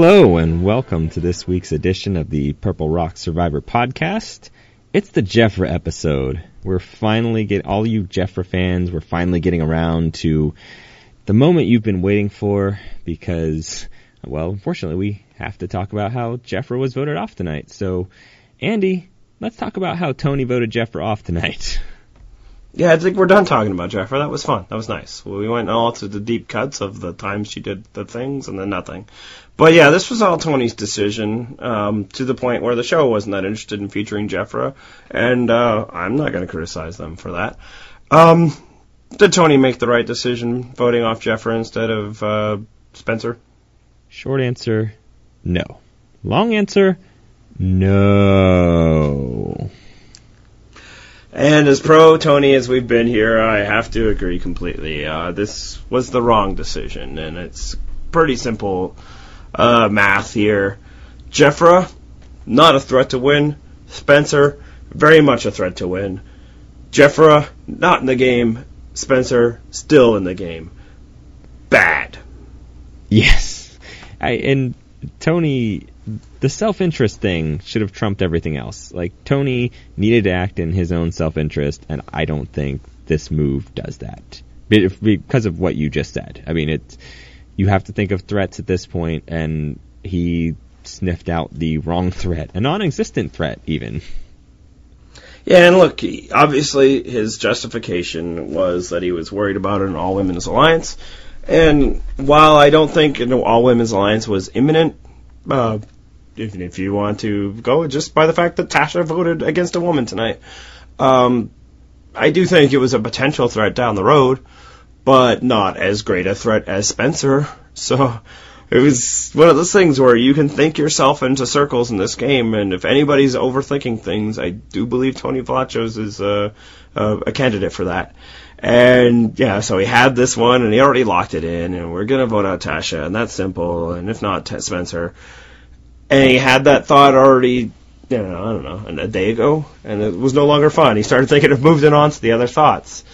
Hello and welcome to this week's edition of the Purple Rock Survivor podcast. It's the Jefra episode. We're finally getting all you Jefra fans. We're finally getting around to the moment you've been waiting for because, well, unfortunately, we have to talk about how Jefra was voted off tonight. So, Andy, let's talk about how Tony voted Jefra off tonight. Yeah, I think we're done talking about Jefra. That was fun. That was nice. We went all to the deep cuts of the times she did the things and then nothing. But yeah, this was all Tony's decision um, to the point where the show wasn't that interested in featuring Jefra, and uh, I'm not going to criticize them for that. Um, did Tony make the right decision voting off Jefra instead of uh, Spencer? Short answer, no. Long answer, no. And as pro Tony as we've been here, I have to agree completely. Uh, this was the wrong decision, and it's pretty simple uh, math here. Jefra, not a threat to win. Spencer, very much a threat to win. Jefra, not in the game. Spencer, still in the game. Bad. Yes. I, and Tony the self interest thing should have trumped everything else. Like Tony needed to act in his own self interest, and I don't think this move does that because of what you just said. I mean, it's you have to think of threats at this point, and he sniffed out the wrong threat, a non-existent threat, even. Yeah, and look, obviously his justification was that he was worried about an all women's alliance. And while I don't think an all women's alliance was imminent, uh, even if you want to go just by the fact that Tasha voted against a woman tonight. Um, I do think it was a potential threat down the road, but not as great a threat as Spencer. So it was one of those things where you can think yourself into circles in this game, and if anybody's overthinking things, I do believe Tony Vlachos is a, a, a candidate for that. And yeah, so he had this one, and he already locked it in, and we're gonna vote out Tasha, and that's simple. And if not, Spencer and he had that thought already, you know, I don't know, a day ago, and it was no longer fun. He started thinking of moving on to the other thoughts,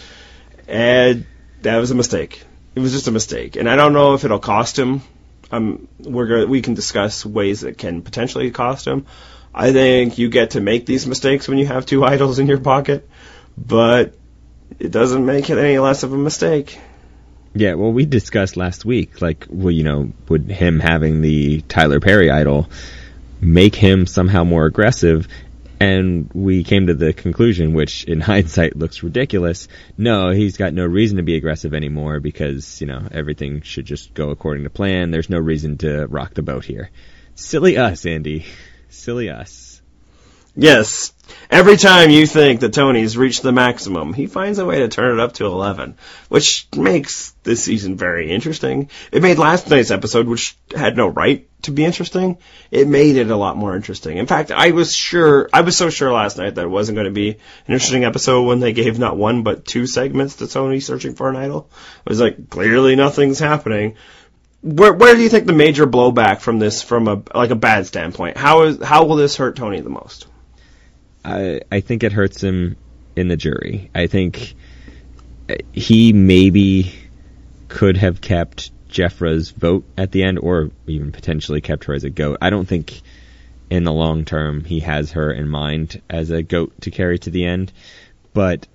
and that was a mistake. It was just a mistake, and I don't know if it'll cost him. Um, we're gonna, we can discuss ways that can potentially cost him. I think you get to make these mistakes when you have two idols in your pocket, but it doesn't make it any less of a mistake. Yeah, well, we discussed last week, like, well, you know, would him having the Tyler Perry idol make him somehow more aggressive? And we came to the conclusion, which in hindsight looks ridiculous. No, he's got no reason to be aggressive anymore because, you know, everything should just go according to plan. There's no reason to rock the boat here. Silly us, Andy. Silly us. Yes. Every time you think that Tony's reached the maximum, he finds a way to turn it up to 11, which makes this season very interesting. It made last night's episode, which had no right to be interesting, it made it a lot more interesting. In fact, I was sure, I was so sure last night that it wasn't going to be an interesting episode when they gave not one but two segments to Tony searching for an idol. I was like, clearly nothing's happening where where do you think the major blowback from this from a like a bad standpoint? How is how will this hurt Tony the most? I I think it hurts him in the jury. I think he maybe could have kept Jefra's vote at the end, or even potentially kept her as a goat. I don't think in the long term he has her in mind as a goat to carry to the end, but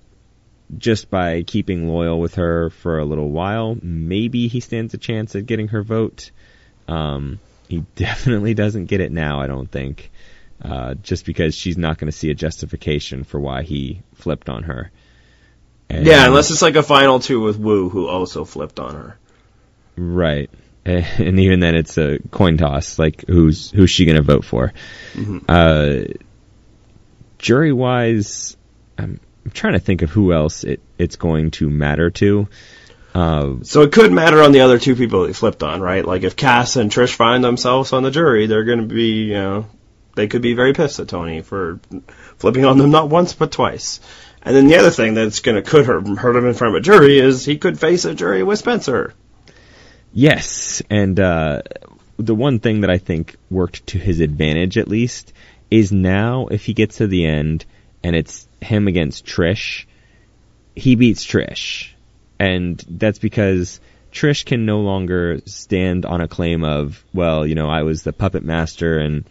just by keeping loyal with her for a little while, maybe he stands a chance at getting her vote. Um, he definitely doesn't get it now, I don't think uh, just because she's not going to see a justification for why he flipped on her. And yeah, unless it's like a final two with Woo, who also flipped on her. Right, and even then, it's a coin toss. Like, who's who's she going to vote for? Mm-hmm. Uh, jury wise, I'm, I'm trying to think of who else it, it's going to matter to. Uh, so it could matter on the other two people he flipped on, right? Like if Kass and Trish find themselves on the jury, they're going to be, you know, they could be very pissed at Tony for flipping on them not once but twice. And then the other thing that's going to could hurt, him in front of a jury is he could face a jury with Spencer. Yes, and uh, the one thing that I think worked to his advantage at least is now if he gets to the end and it's him against Trish, he beats Trish, and that's because Trish can no longer stand on a claim of, well, you know, I was the puppet master and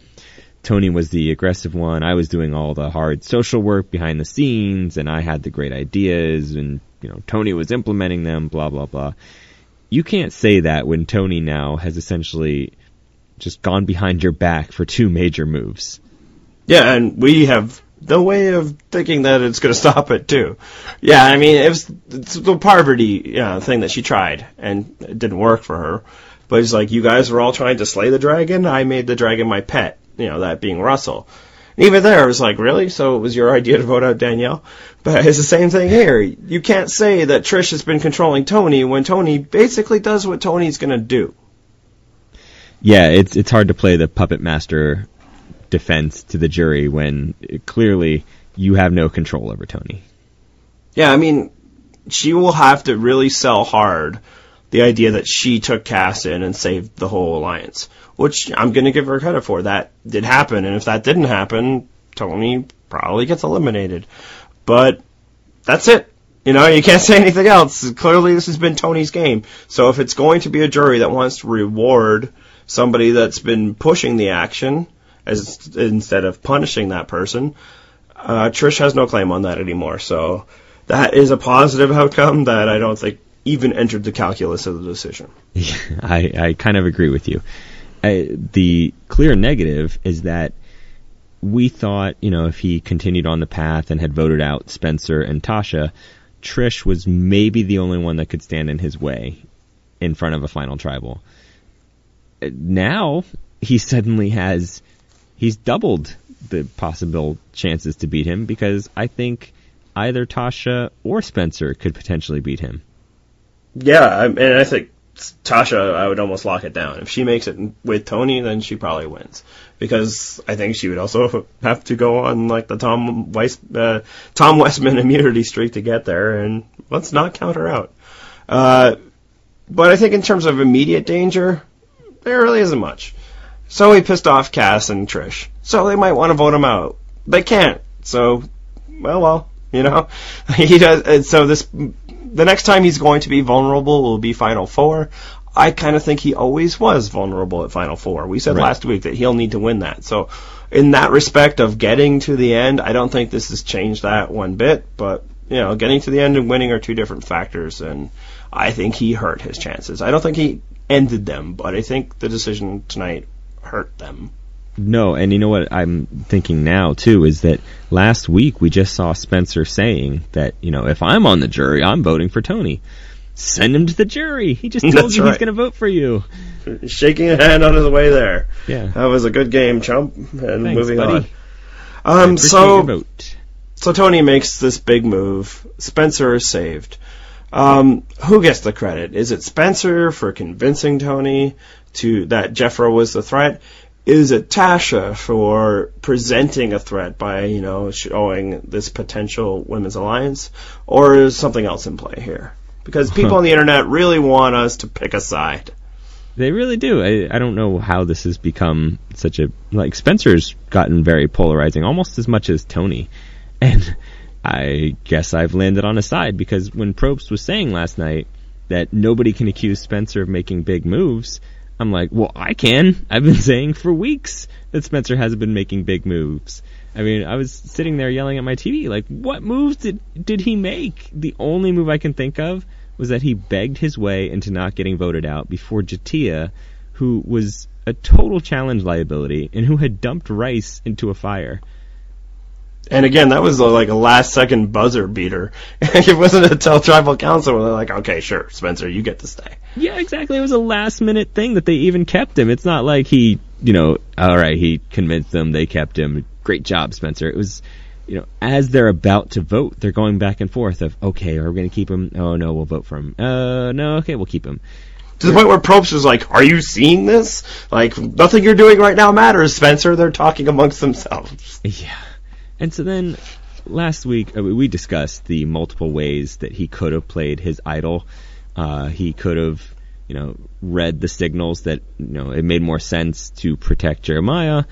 Tony was the aggressive one. I was doing all the hard social work behind the scenes and I had the great ideas and, you know, Tony was implementing them, blah, blah, blah. You can't say that when Tony now has essentially just gone behind your back for two major moves. Yeah, and we have the way of thinking that it's going to stop it too. Yeah, I mean, it was it's the Parvati you know, thing that she tried and it didn't work for her. But it's like you guys were all trying to slay the dragon. I made the dragon my pet. You know that being Russell. And even there, it was like, really? So it was your idea to vote out Danielle? But it's the same thing here. You can't say that Trish has been controlling Tony when Tony basically does what Tony's going to do. Yeah, it's it's hard to play the puppet master defense to the jury when clearly you have no control over Tony. Yeah, I mean, she will have to really sell hard the idea that she took Kass in and saved the whole alliance, which I'm going to give her credit for. That did happen, and if that didn't happen, Tony probably gets eliminated. But that's it. You know, you can't say anything else. Clearly, this has been Tony's game. So if it's going to be a jury that wants to reward somebody that's been pushing the action, as instead of punishing that person. Uh, Trish has no claim on that anymore, so that is a positive outcome that I don't think even entered the calculus of the decision. Yeah, I, I kind of agree with you. I, the clear negative is that we thought, you know, if he continued on the path and had voted out Spencer and Tasha, Trish was maybe the only one that could stand in his way in front of a final tribal. Uh, now he suddenly has he's doubled the possible chances to beat him because I think either Tasha or Spencer could potentially beat him. Yeah, and I think Tasha, I would almost lock it down. If she makes it with Tony, then she probably wins because I think she would also have to go on like the Tom Weiss, uh, Tom Westman immunity streak to get there, and let's not count her out. Uh, but I think in terms of immediate danger, there really isn't much. So he pissed off Kass and Trish. So they might want to vote him out. They can't. So, well, well, you know, he does. So this, the next time he's going to be vulnerable will be Final Four. I kind of think he always was vulnerable at Final Four. We said right. last week that he'll need to win that. So, in that respect of getting to the end, I don't think this has changed that one bit. But you know, getting to the end and winning are two different factors, and I think he hurt his chances. I don't think he ended them, but I think the decision tonight hurt them. No, and you know what I'm thinking now too is that last week we just saw Spencer saying that you know if I'm on the jury, I'm voting for Tony. Send him to the jury. He just told That's you right. he's going to vote for you. Shaking a hand on his way there. Yeah, that was a good game, chump. And Thanks, moving buddy. on. Um, so so Tony makes this big move. Spencer is saved. Um, who gets the credit? Is it Spencer for convincing Tony to that Jefra was the threat? Is it Tasha for presenting a threat by, you know, showing this potential women's alliance? Or is something else in play here? Because people on the internet really want us to pick a side. They really do. I, I don't know how this has become such a like Spencer's gotten very polarizing, almost as much as Tony, and I guess I've landed on a side because when Probst was saying last night that nobody can accuse Spencer of making big moves, I'm like, well, I can. I've been saying for weeks that Spencer hasn't been making big moves. I mean, I was sitting there yelling at my TV, like, what moves did did he make? The only move I can think of was that he begged his way into not getting voted out before J'Tia, who was a total challenge liability and who had dumped Rice into a fire. And again, that was like a last second buzzer beater. it wasn't until tribal council where they're like, okay, sure, Spencer, you get to stay. Yeah, exactly. It was a last minute thing that they even kept him. It's not like he, you know, all right, he convinced them, they kept him. Great job, Spencer. It was, you know, as they're about to vote, they're going back and forth of, okay, are we going to keep him? Oh no, we'll vote for him. Uh, no, okay, we'll keep him. To the point where Probst was like, "Are you seeing this? Like, nothing you're doing right now matters, Spencer." They're talking amongst themselves. Yeah. And so then last week uh, we discussed the multiple ways that he could have played his idol. Uh, he could have, you know, read the signals that you know it made more sense to protect Jeremiah.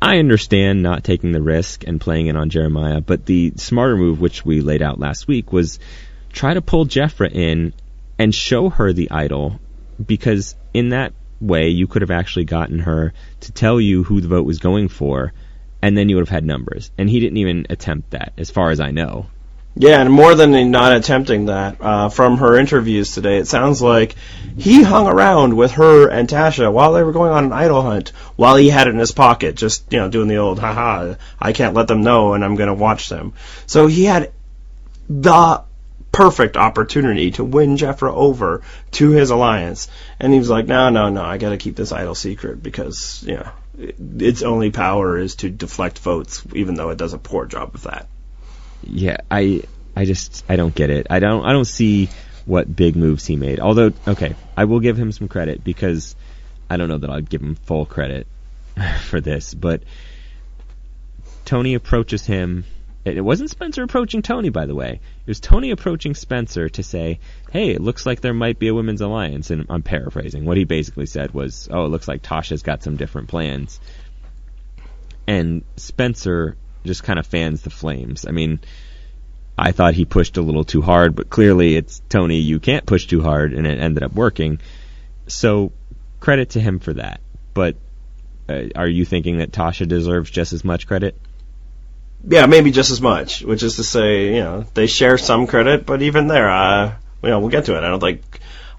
I understand not taking the risk and playing it on Jeremiah, but the smarter move, which we laid out last week, was try to pull Jefra in and show her the idol because in that way you could have actually gotten her to tell you who the vote was going for and then you would have had numbers. And he didn't even attempt that, as far as I know. Yeah, and more than not attempting that, uh, from her interviews today, it sounds like he hung around with her and Tasha while they were going on an idol hunt, while he had it in his pocket, just, you know, doing the old, haha, I can't let them know and I'm gonna watch them. So he had the perfect opportunity to win Jefra over to his alliance. And he was like, no, no, no, I gotta keep this idol secret because, you know, its only power is to deflect votes, even though it does a poor job of that yeah, I I just I don't get it. I don't I don't see what big moves he made. Although, okay, I will give him some credit because I don't know that I'll give him full credit for this, but Tony approaches him. It wasn't Spencer approaching Tony, by the way. It was Tony approaching Spencer to say, "Hey, it looks like there might be a women's alliance." And I'm paraphrasing. What he basically said was, "Oh, it looks like Tasha's got some different plans." And Spencer just kind of fans the flames. I mean, I thought he pushed a little too hard, but clearly it's Tony, you can't push too hard, and it ended up working. So credit to him for that. But uh, are you thinking that Tasha deserves just as much credit? Yeah, maybe just as much. Which is to say, you know, they share some credit, but even there, uh, you know, we'll get to it. I don't think,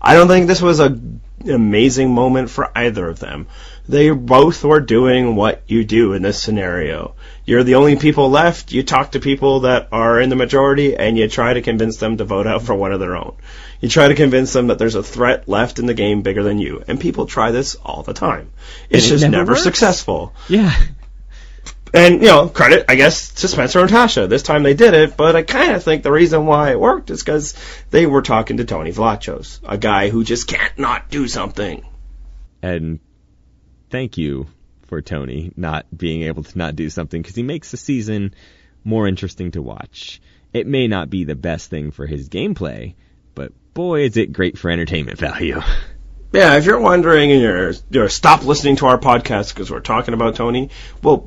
I don't think this was a amazing moment for either of them. They both were doing what you do in this scenario. You're the only people left. You talk to people that are in the majority and you try to convince them to vote out for one of their own. You try to convince them that there's a threat left in the game bigger than you. And people try this all the time. It's it just never never successful. Yeah. And, you know, credit, I guess, to Spencer and Tasha. This time they did it, but I kind of think the reason why it worked is because they were talking to Tony Vlachos, a guy who just can't not do something. And thank you for Tony not being able to not do something because he makes the season more interesting to watch. It may not be the best thing for his gameplay, but boy, is it great for entertainment value. Yeah, if you're wondering and you're, you're stop listening to our podcast because we're talking about Tony, well,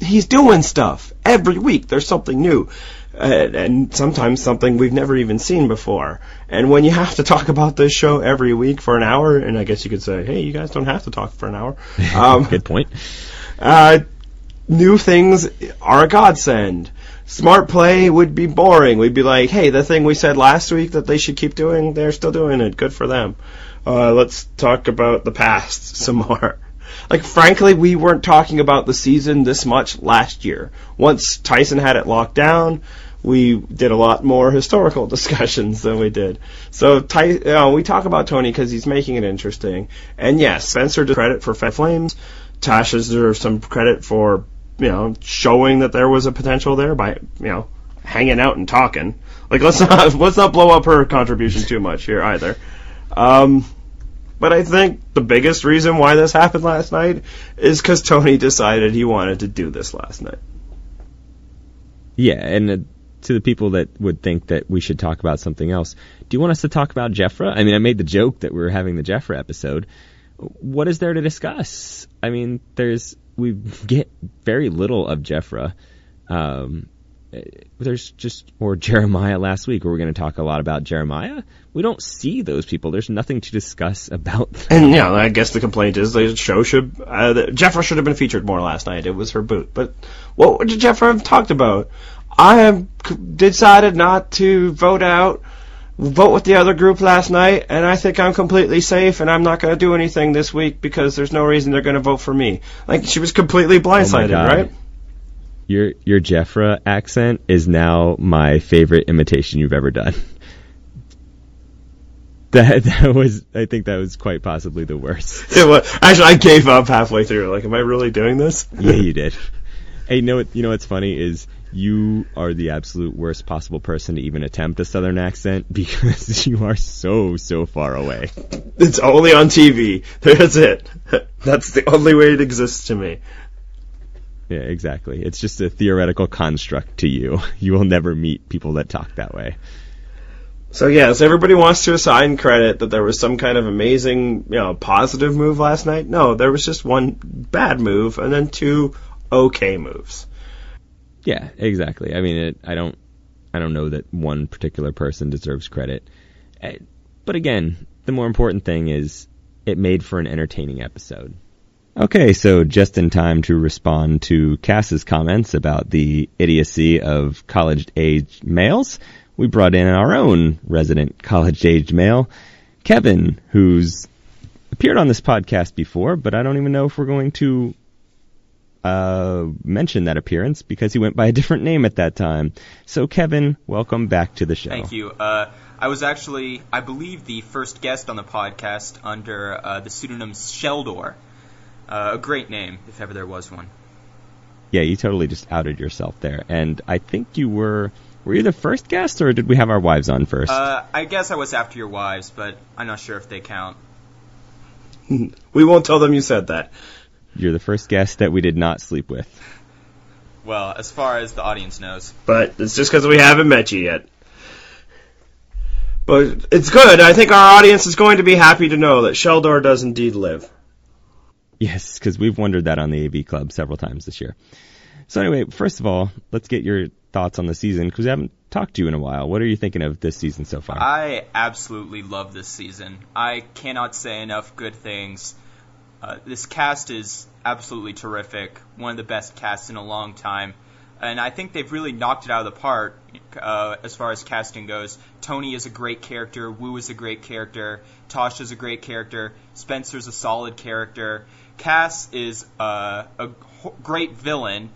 he's doing stuff every week. There's something new, uh, and sometimes something we've never even seen before. And when you have to talk about this show every week for an hour, and I guess you could say, hey, you guys don't have to talk for an hour. Um, Good point. uh, new things are a godsend. Smart play would be boring. We'd be like, hey, the thing we said last week that they should keep doing, they're still doing it. Good for them. Uh, let's talk about the past some more. Like, frankly, we weren't talking about the season this much last year. Once Tyson had it locked down, we did a lot more historical discussions than we did. So Ty, know, we talk about Tony because he's making it interesting. And yes, Spencer deserves credit for Fed Flames. Tasha deserves some credit for you know showing that there was a potential there by you know hanging out and talking. Like let's not let's not blow up her contribution too much here either. Um, but I think the biggest reason why this happened last night is because Tony decided he wanted to do this last night. Yeah, and uh, to the people that would think that we should talk about something else, do you want us to talk about Jefra? I mean, I made the joke that we were having the Jefra episode. What is there to discuss? I mean, there's we get very little of Jefra. Um, there's just or Jeremiah last week. Where we're going to talk a lot about Jeremiah. We don't see those people. There's nothing to discuss about. Them. And yeah, I guess the complaint is the show should uh, the, Jefra should have been featured more last night. It was her boot. But what did Jefra have talked about? I have decided not to vote out, vote with the other group last night, and I think I'm completely safe, and I'm not going to do anything this week because there's no reason they're going to vote for me. Like she was completely blindsided, God. right? Your your Jefra accent is now my favorite imitation you've ever done. That that was I think that was quite possibly the worst. It was, actually, I gave up halfway through. Like, am I really doing this? Yeah, you did. Hey, you know what? You know what's funny is you are the absolute worst possible person to even attempt a southern accent because you are so so far away. It's only on TV. That's it. That's the only way it exists to me. Yeah, exactly. It's just a theoretical construct to you. You will never meet people that talk that way. So yes, everybody wants to assign credit that there was some kind of amazing, you know, positive move last night. No, there was just one bad move and then two okay moves. Yeah, exactly. I mean, it, I don't, I don't know that one particular person deserves credit. Eh, But again, the more important thing is it made for an entertaining episode. Okay, so just in time to respond to Kass's comments about the idiocy of college-aged males, we brought in our own resident college-aged male, Kevin, who's appeared on this podcast before, but I don't even know if we're going to uh, mention that appearance because he went by a different name at that time. So, Kevin, welcome back to the show. Thank you. Uh, I was actually, I believe, the first guest on the podcast under uh, the pseudonym Sheldor. Uh, a great name, if ever there was one. Yeah, you totally just outed yourself there. And I think you were. Were you the first guest, or did we have our wives on first? Uh, I guess I was after your wives, but I'm not sure if they count. we won't tell them you said that. You're the first guest that we did not sleep with. Well, as far as the audience knows. But it's just because we haven't met you yet. But it's good. I think our audience is going to be happy to know that Sheldor does indeed live. Yes, because we've wondered that on the AV Club several times this year. So anyway, first of all, let's get your thoughts on the season because we haven't talked to you in a while. What are you thinking of this season so far? I absolutely love this season. I cannot say enough good things. Uh, this cast is absolutely terrific. One of the best casts in a long time. And I think they've really knocked it out of the park uh, as far as casting goes. Tony is a great character. Woo is a great character. Tosh is a great character. Spencer's a solid character. Kass is uh, a great villain,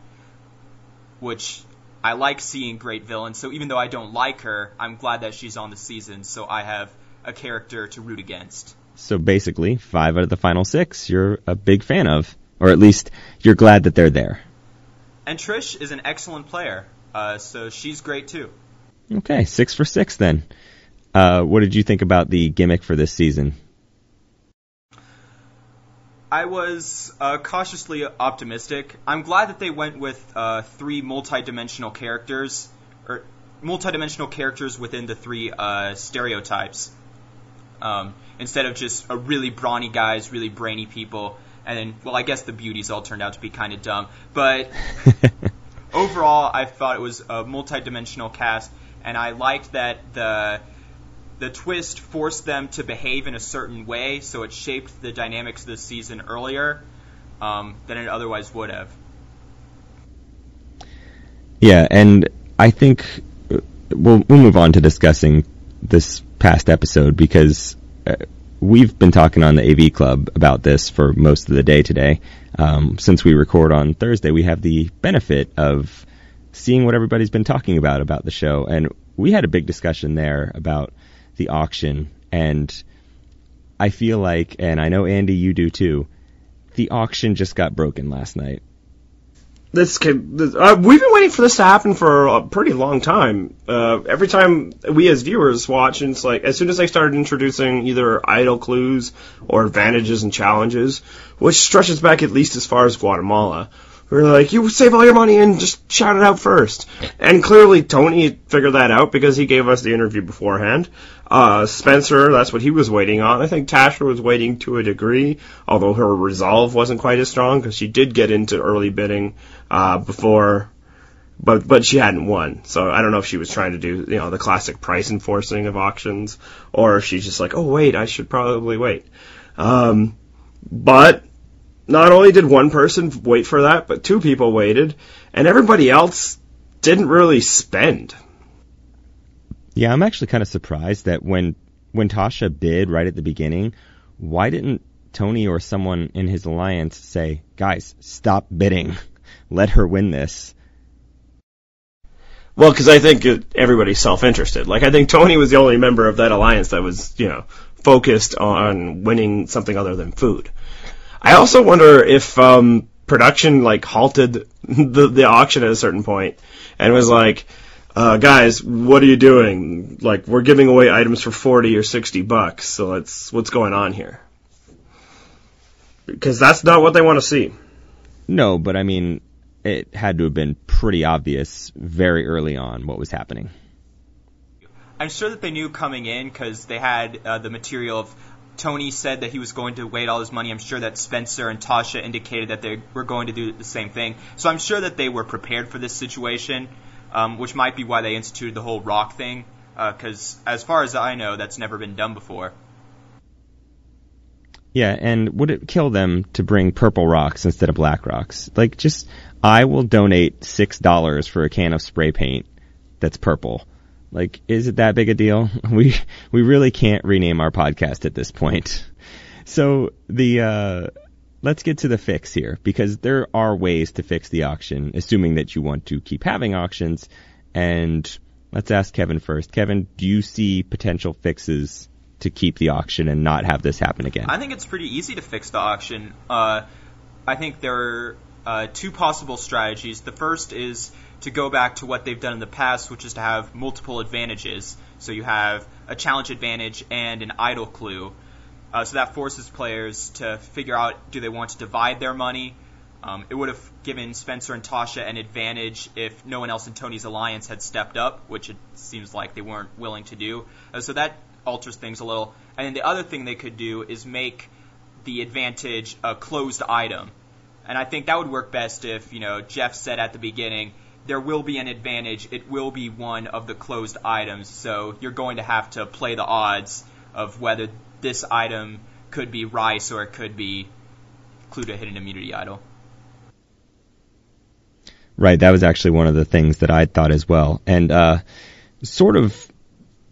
which I like seeing great villains. So even though I don't like her, I'm glad that she's on the season. So I have a character to root against. So basically, five out of the final six you're a big fan of, or at least you're glad that they're there. And Trish is an excellent player, uh, so she's great too. Okay, six for six then. Uh, what did you think about the gimmick for this season? I was uh, cautiously optimistic. I'm glad that they went with uh, three multi-dimensional characters, or multi-dimensional characters within the three uh, stereotypes, um, instead of just a really brawny guys, really brainy people, and then, well, I guess the beauties all turned out to be kind of dumb. But overall, I thought it was a multi-dimensional cast, and I liked that the the twist forced them to behave in a certain way, so it shaped the dynamics of the season earlier um, than it otherwise would have. Yeah, and I think uh, we'll we'll move on to discussing this past episode because uh, we've been talking on the AV Club about this for most of the day today. Um, since we record on Thursday, we have the benefit of seeing what everybody's been talking about about the show, and we had a big discussion there about the auction, and I feel like, and I know Andy, you do too. The auction just got broken last night. This, can, this uh, we've been waiting for this to happen for a pretty long time. Uh, every time we as viewers watch, and it's like as soon as they started introducing either idol clues or advantages and challenges, which stretches back at least as far as Guatemala, we are like, you save all your money and just shout it out first. And clearly Tony figured that out because he gave us the interview beforehand. Uh, Spencer, that's what he was waiting on. I think Tasha was waiting to a degree, although her resolve wasn't quite as strong because she did get into early bidding, uh, before, but, but she hadn't won. So I don't know if she was trying to do, you know, the classic price enforcing of auctions or if she's just like, oh wait, I should probably wait. Um, but not only did one person wait for that, but two people waited, and everybody else didn't really spend. Yeah, I'm actually kind of surprised that when when Tasha bid right at the beginning, why didn't Tony or someone in his alliance say, "Guys, stop bidding. Let her win this." Well, because I think everybody's self-interested. Like I think Tony was the only member of that alliance that was, you know, focused on winning something other than food. I also wonder if um, production like halted the the auction at a certain point and was like, uh, guys, what are you doing? Like, we're giving away items for forty or sixty bucks. So let's what's going on here? Because that's not what they want to see. No, but I mean, it had to have been pretty obvious very early on what was happening. I'm sure that they knew coming in because they had uh, the material of Tony said that he was going to wait all his money. I'm sure that Spencer and Tasha indicated that they were going to do the same thing. So I'm sure that they were prepared for this situation, um, which might be why they instituted the whole rock thing. because as far as I know, that's never been done before. Yeah, and would it kill them to bring purple rocks instead of black rocks? Like, just I will donate six dollars for a can of spray paint that's purple. Like, is it that big a deal? We we really can't rename our podcast at this point. So the uh, let's get to the fix here because there are ways to fix the auction, assuming that you want to keep having auctions. And let's ask Kevin first. Kevin, do you see potential fixes to keep the auction and not have this happen again? I think it's pretty easy to fix the auction. Uh, I think there are uh, two possible strategies. The first is to go back to what they've done in the past, which is to have multiple advantages. So you have a challenge advantage and an idol clue. Uh, so that forces players to figure out do they want to divide their money. Um, it would have given Spencer and Tasha an advantage if no one else in Tony's alliance had stepped up, which it seems like they weren't willing to do. Uh, so that alters things a little. And then the other thing they could do is make the advantage a closed item. And I think that would work best if, you know, Jeff said at the beginning, there will be an advantage. It will be one of the closed items. So you're going to have to play the odds of whether this item could be rice or it could be clue to hidden immunity idol. Right, that was actually one of the things that I thought as well. And uh, sort of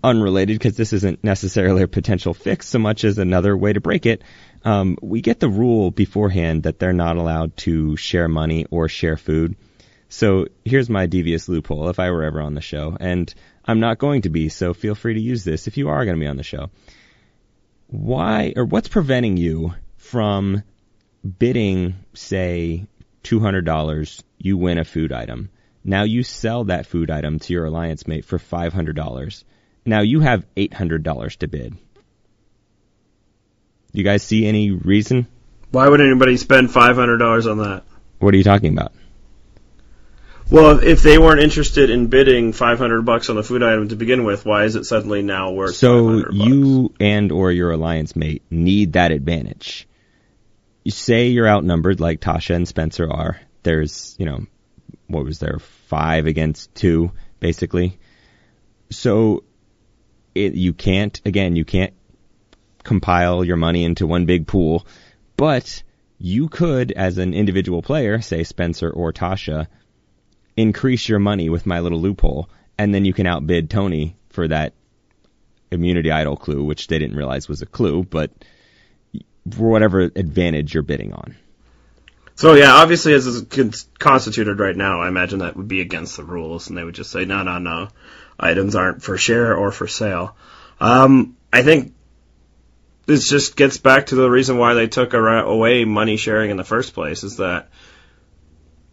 unrelated because this isn't necessarily a potential fix so much as another way to break it. Um, we get the rule beforehand that they're not allowed to share money or share food. So here's my devious loophole if I were ever on the show, and I'm not going to be, so feel free to use this if you are going to be on the show. Why, or what's preventing you from bidding, say, $200, you win a food item. Now you sell that food item to your alliance mate for $500 now you have $800 to bid. Do you guys see any reason? Why would anybody spend $500 on that? What are you talking about? Well, if they weren't interested in bidding 500 bucks on the food item to begin with, why is it suddenly now worth So you and or your alliance mate need that advantage. You say you're outnumbered like Tasha and Spencer are. There's, you know, what was there? 5 against 2 basically. So it, you can't, again, you can't compile your money into one big pool, but you could, as an individual player, say Spencer or Tasha, increase your money with my little loophole, and then you can outbid Tony for that immunity idol clue, which they didn't realize was a clue, but for whatever advantage you're bidding on. So yeah, obviously as it's constituted right now, I imagine that would be against the rules, and they would just say, no, no, no, items aren't for share or for sale. Um, I think this just gets back to the reason why they took away money sharing in the first place is that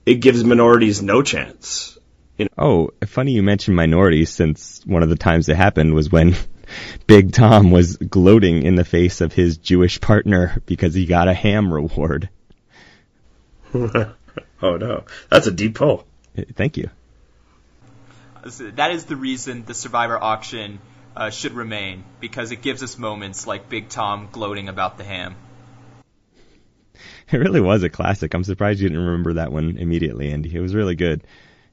it gives minorities no chance. You know? Oh, funny you mentioned minorities since one of the times it happened was when Big Tom was gloating in the face of his Jewish partner because he got a ham reward. oh no, that's a deep pull. Thank you that is the reason the Survivor auction uh, should remain because it gives us moments like Big Tom gloating about the ham. It really was a classic. I'm surprised you didn't remember that one immediately, Andy. It was really good.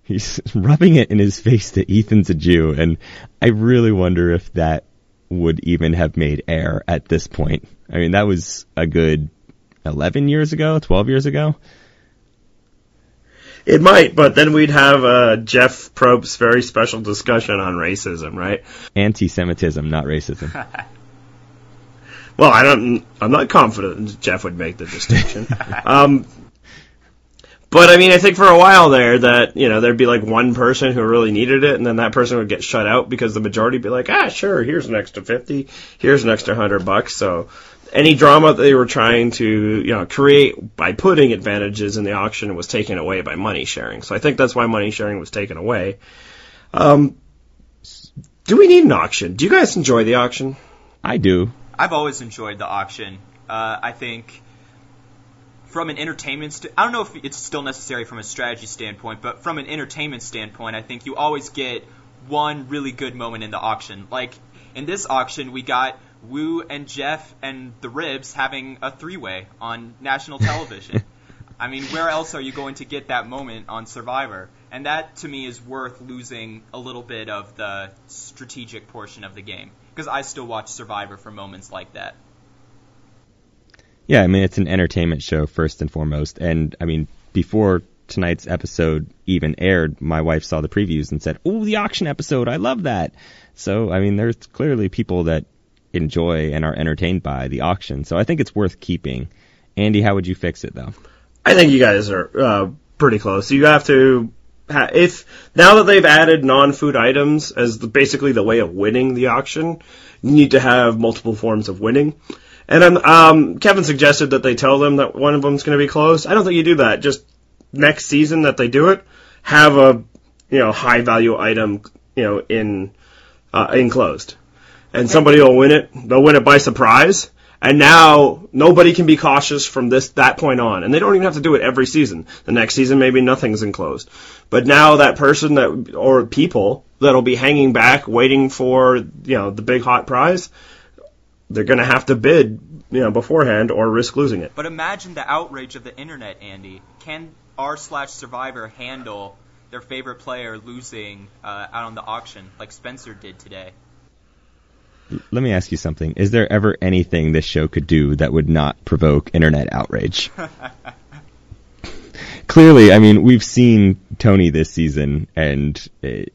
He's rubbing it in his face that Ethan's a Jew, and I really wonder if that would even have made air at this point. I mean, that was a good 11 years ago, 12 years ago. It might, but then we'd have uh, Jeff Probst's very special discussion on racism, right? Anti-Semitism, not racism. well, I don't. I'm not confident Jeff would make the distinction. um, but I mean, I think for a while there that you know there'd be like one person who really needed it, and then that person would get shut out because the majority would be like, ah, sure, here's an extra fifty, here's an extra hundred bucks. So any drama that they were trying to you know create by putting advantages in the auction was taken away by money sharing. So I think that's why money sharing was taken away. Um, do we need an auction? Do you guys enjoy the auction? I do. I've always enjoyed the auction. Uh, I think from an entertainment, st- I don't know if it's still necessary from a strategy standpoint, but from an entertainment standpoint, I think you always get one really good moment in the auction. Like in this auction, we got Woo and Jeff and the Ribs having a three way on national television. I mean, where else are you going to get that moment on Survivor? And that to me is worth losing a little bit of the strategic portion of the game because I still watch Survivor for moments like that. Yeah, I mean it's an entertainment show first and foremost, and I mean before tonight's episode even aired, my wife saw the previews and said, "Oh, the auction episode, I love that." So I mean, there's clearly people that enjoy and are entertained by the auction, so I think it's worth keeping. Andy, how would you fix it though? I think you guys are uh, pretty close. You have to ha- if now that they've added non-food items as the, basically the way of winning the auction, you need to have multiple forms of winning. And um, Kevin suggested that they tell them that one of them's going to be closed. I don't think you do that. Just next season that they do it, have a you know high value item you know in uh, enclosed, and somebody will win it. They'll win it by surprise. And now nobody can be cautious from this that point on, and they don't even have to do it every season. The next season maybe nothing's enclosed, but now that person that or people that'll be hanging back waiting for you know the big hot prize, they're going to have to bid you know beforehand or risk losing it. But imagine the outrage of the internet, Andy. Can r slash survivor handle their favorite player losing uh, out on the auction like Spencer did today? Let me ask you something. Is there ever anything this show could do that would not provoke internet outrage? Clearly, I mean, we've seen Tony this season, and it,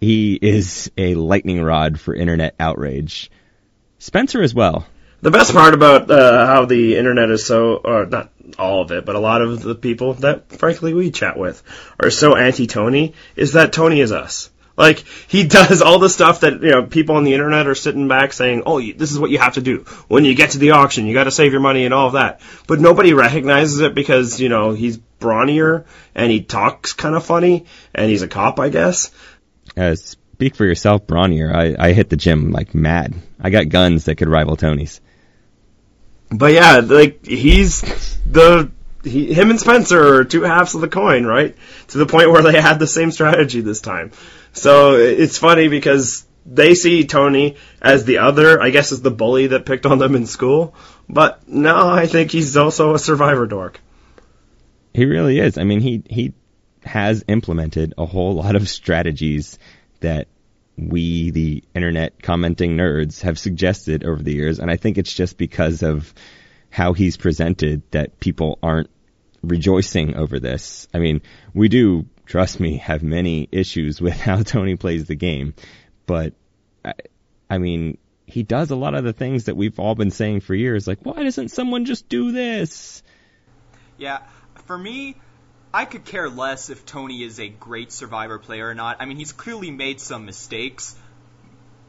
he is a lightning rod for internet outrage. Spencer as well. The best part about uh, how the internet is so, or not all of it, but a lot of the people that, frankly, we chat with are so anti-Tony is that Tony is us. Like he does all the stuff that you know people on the internet are sitting back saying, "Oh, this is what you have to do when you get to the auction. You got to save your money and all of that." But nobody recognizes it because you know he's brawnier and he talks kind of funny and he's a cop, I guess. Uh, speak for yourself, brawnier. I, I hit the gym like mad. I got guns that could rival Tony's. But yeah, like he's the he, him and Spencer are two halves of the coin, right? To the point where they had the same strategy this time. So it's funny because they see Tony as the other, I guess, as the bully that picked on them in school. But no, I think he's also a survivor dork. He really is. I mean, he he has implemented a whole lot of strategies that we, the internet commenting nerds, have suggested over the years, and I think it's just because of how he's presented that people aren't rejoicing over this. I mean, we do trust me, have many issues with how Tony plays the game. But, I, I mean, he does a lot of the things that we've all been saying for years. Like, why doesn't someone just do this? Yeah, for me, I could care less if Tony is a great survivor player or not. I mean, he's clearly made some mistakes.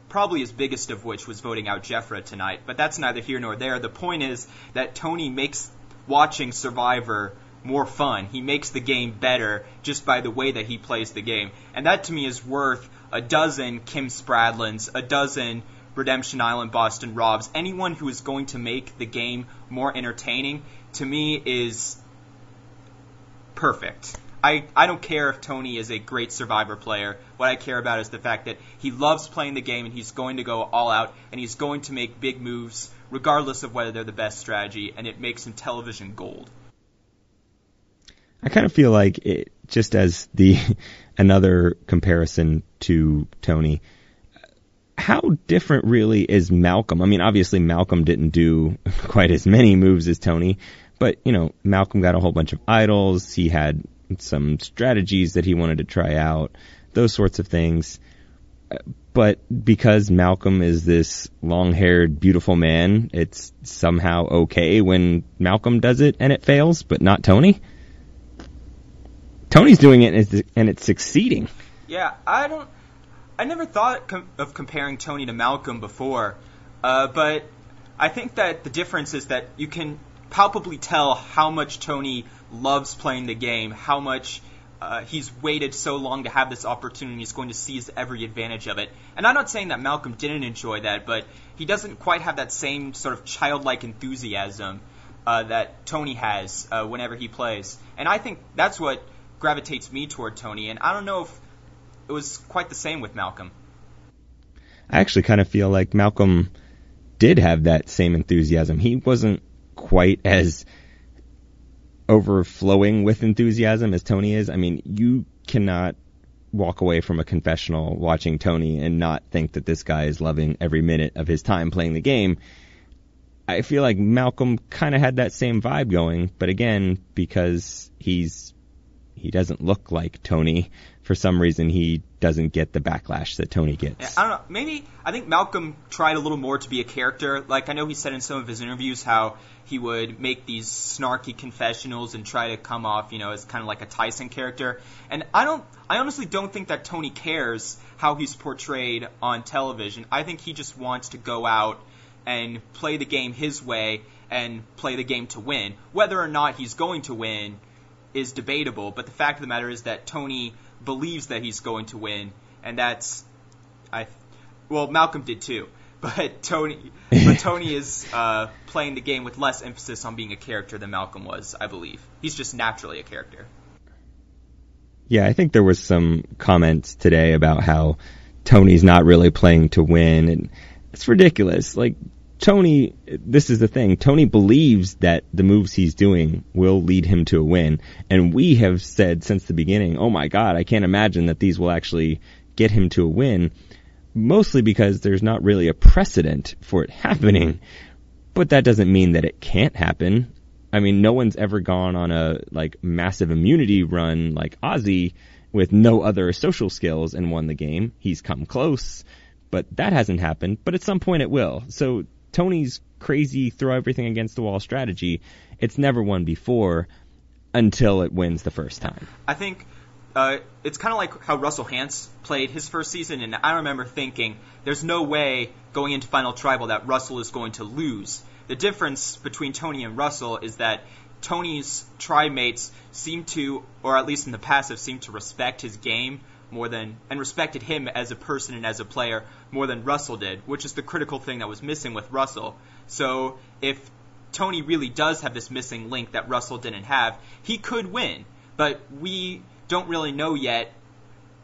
Probably his biggest of which was voting out Jefra tonight, but that's neither here nor there. The point is that Tony makes watching Survivor more fun. He makes the game better just by the way that he plays the game. And that to me is worth a dozen Kim Spradlins, a dozen Redemption Island Boston Robs. Anyone who is going to make the game more entertaining, to me, is perfect. I, I don't care if Tony is a great survivor player. What I care about is the fact that he loves playing the game and he's going to go all out and he's going to make big moves regardless of whether they're the best strategy and it makes him television gold. I kind of feel like it, just as the another comparison to Tony, how different really is Malcolm? I mean, obviously Malcolm didn't do quite as many moves as Tony, but you know, Malcolm got a whole bunch of idols. He had some strategies that he wanted to try out, those sorts of things. But because Malcolm is this long-haired, beautiful man, it's somehow okay when Malcolm does it and it fails, but not Tony. Tony's doing it and it's succeeding. Yeah, I don't. I never thought of comparing Tony to Malcolm before, uh, but I think that the difference is that you can palpably tell how much Tony loves playing the game, how much uh, he's waited so long to have this opportunity. He's going to seize every advantage of it. And I'm not saying that Malcolm didn't enjoy that, but he doesn't quite have that same sort of childlike enthusiasm uh, that Tony has uh, whenever he plays. And I think that's what gravitates me toward Tony, and I don't know if it was quite the same with Malcolm. I actually kind of feel like Malcolm did have that same enthusiasm. He wasn't quite as overflowing with enthusiasm as Tony is. I mean, you cannot walk away from a confessional watching Tony and not think that this guy is loving every minute of his time playing the game. I feel like Malcolm kind of had that same vibe going, but again, because he's he doesn't look like Tony, for some reason he doesn't get the backlash that Tony gets. I don't know. Maybe I think Malcolm tried a little more to be a character. Like I know he said in some of his interviews how he would make these snarky confessionals and try to come off, you know, as kind of like a Tyson character. And I don't I honestly don't think that Tony cares how he's portrayed on television. I think he just wants to go out and play the game his way and play the game to win. Whether or not he's going to win is debatable, but the fact of the matter is that Tony believes that he's going to win, and that's I well Malcolm did too, but Tony but Tony is uh, playing the game with less emphasis on being a character than Malcolm was, I believe. He's just naturally a character. Yeah, I think there was some comments today about how Tony's not really playing to win, and it's ridiculous. Like Tony, this is the thing. Tony believes that the moves he's doing will lead him to a win. And we have said since the beginning, oh my god, I can't imagine that these will actually get him to a win. Mostly because there's not really a precedent for it happening. But that doesn't mean that it can't happen. I mean, no one's ever gone on a, like, massive immunity run like Ozzy with no other social skills and won the game. He's come close but that hasn't happened. But at some point it will. So Tony's crazy throw everything against the wall strategy, it's never won before until it wins the first time. I think uh, it's kind of like how Russell Hantz played his first season, and I remember thinking, there's no way going into Final Tribal that Russell is going to lose. The difference between Tony and Russell is that Tony's tribe mates seem to, or at least in the past, have seemed to respect his game more than and respected him as a person and as a player more than Russell did, which is the critical thing that was missing with Russell. So if Tony really does have this missing link that Russell didn't have, he could win. But we don't really know yet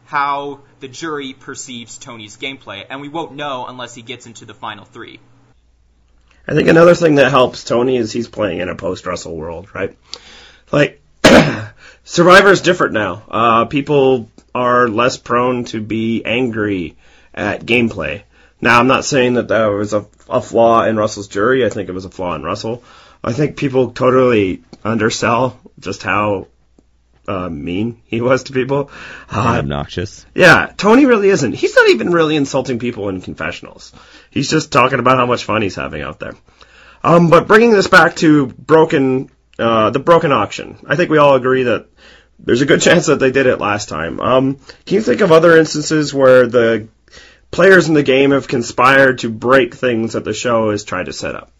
how the jury perceives Tony's gameplay, and we won't know unless he gets into the final three. I think another thing that helps Tony is he's playing in a post Russell world, right? Like Survivor's different now. Uh, people are less prone to be angry at gameplay. Now, I'm not saying that there was a, a flaw in Russell's jury. I think it was a flaw in Russell. I think people totally undersell just how uh, mean he was to people. Uh, obnoxious. Yeah, Tony really isn't. He's not even really insulting people in confessionals. He's just talking about how much fun he's having out there. Um, but bringing this back to broken, uh, the broken auction, I think we all agree that there's a good chance that they did it last time. Um, can you think of other instances where the players in the game have conspired to break things that the show has tried to set up?